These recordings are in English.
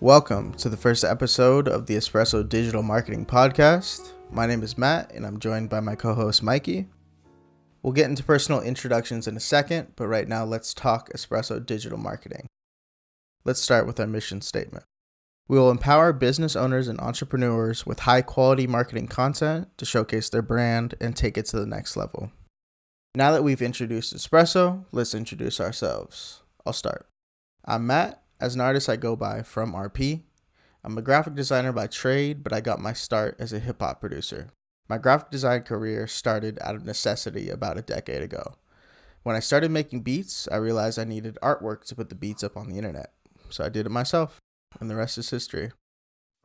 Welcome to the first episode of the Espresso Digital Marketing Podcast. My name is Matt, and I'm joined by my co host Mikey. We'll get into personal introductions in a second, but right now let's talk Espresso Digital Marketing. Let's start with our mission statement. We will empower business owners and entrepreneurs with high quality marketing content to showcase their brand and take it to the next level. Now that we've introduced Espresso, let's introduce ourselves. I'll start. I'm Matt, as an artist, I go by From RP. I'm a graphic designer by trade, but I got my start as a hip hop producer. My graphic design career started out of necessity about a decade ago. When I started making beats, I realized I needed artwork to put the beats up on the internet. So I did it myself, and the rest is history.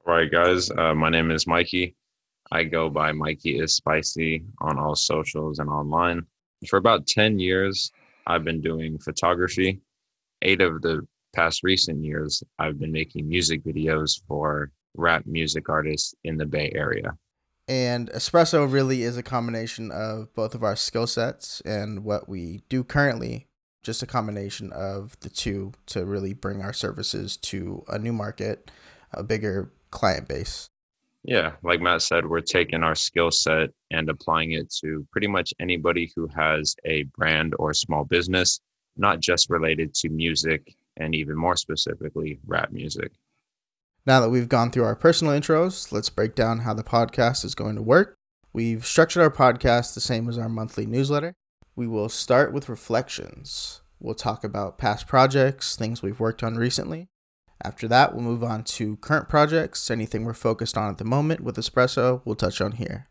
All right, guys. Uh, my name is Mikey. I go by Mikey is Spicy on all socials and online. For about 10 years, I've been doing photography. Eight of the past recent years, I've been making music videos for rap music artists in the Bay Area. And Espresso really is a combination of both of our skill sets and what we do currently, just a combination of the two to really bring our services to a new market, a bigger client base. Yeah, like Matt said, we're taking our skill set and applying it to pretty much anybody who has a brand or small business, not just related to music and even more specifically, rap music. Now that we've gone through our personal intros, let's break down how the podcast is going to work. We've structured our podcast the same as our monthly newsletter. We will start with reflections. We'll talk about past projects, things we've worked on recently. After that, we'll move on to current projects, anything we're focused on at the moment with Espresso, we'll touch on here.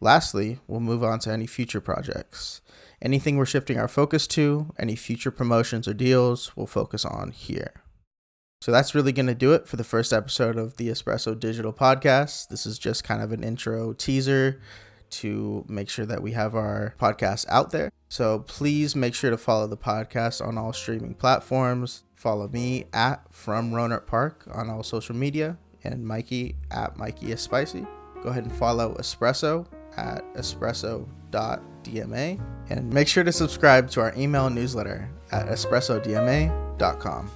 Lastly, we'll move on to any future projects. Anything we're shifting our focus to, any future promotions or deals, we'll focus on here. So that's really going to do it for the first episode of the Espresso Digital Podcast. This is just kind of an intro teaser to make sure that we have our podcast out there. So please make sure to follow the podcast on all streaming platforms. Follow me at From Rohnert Park on all social media and Mikey at Mikey is Spicy. Go ahead and follow Espresso at espresso.dma and make sure to subscribe to our email newsletter at espressodma.com.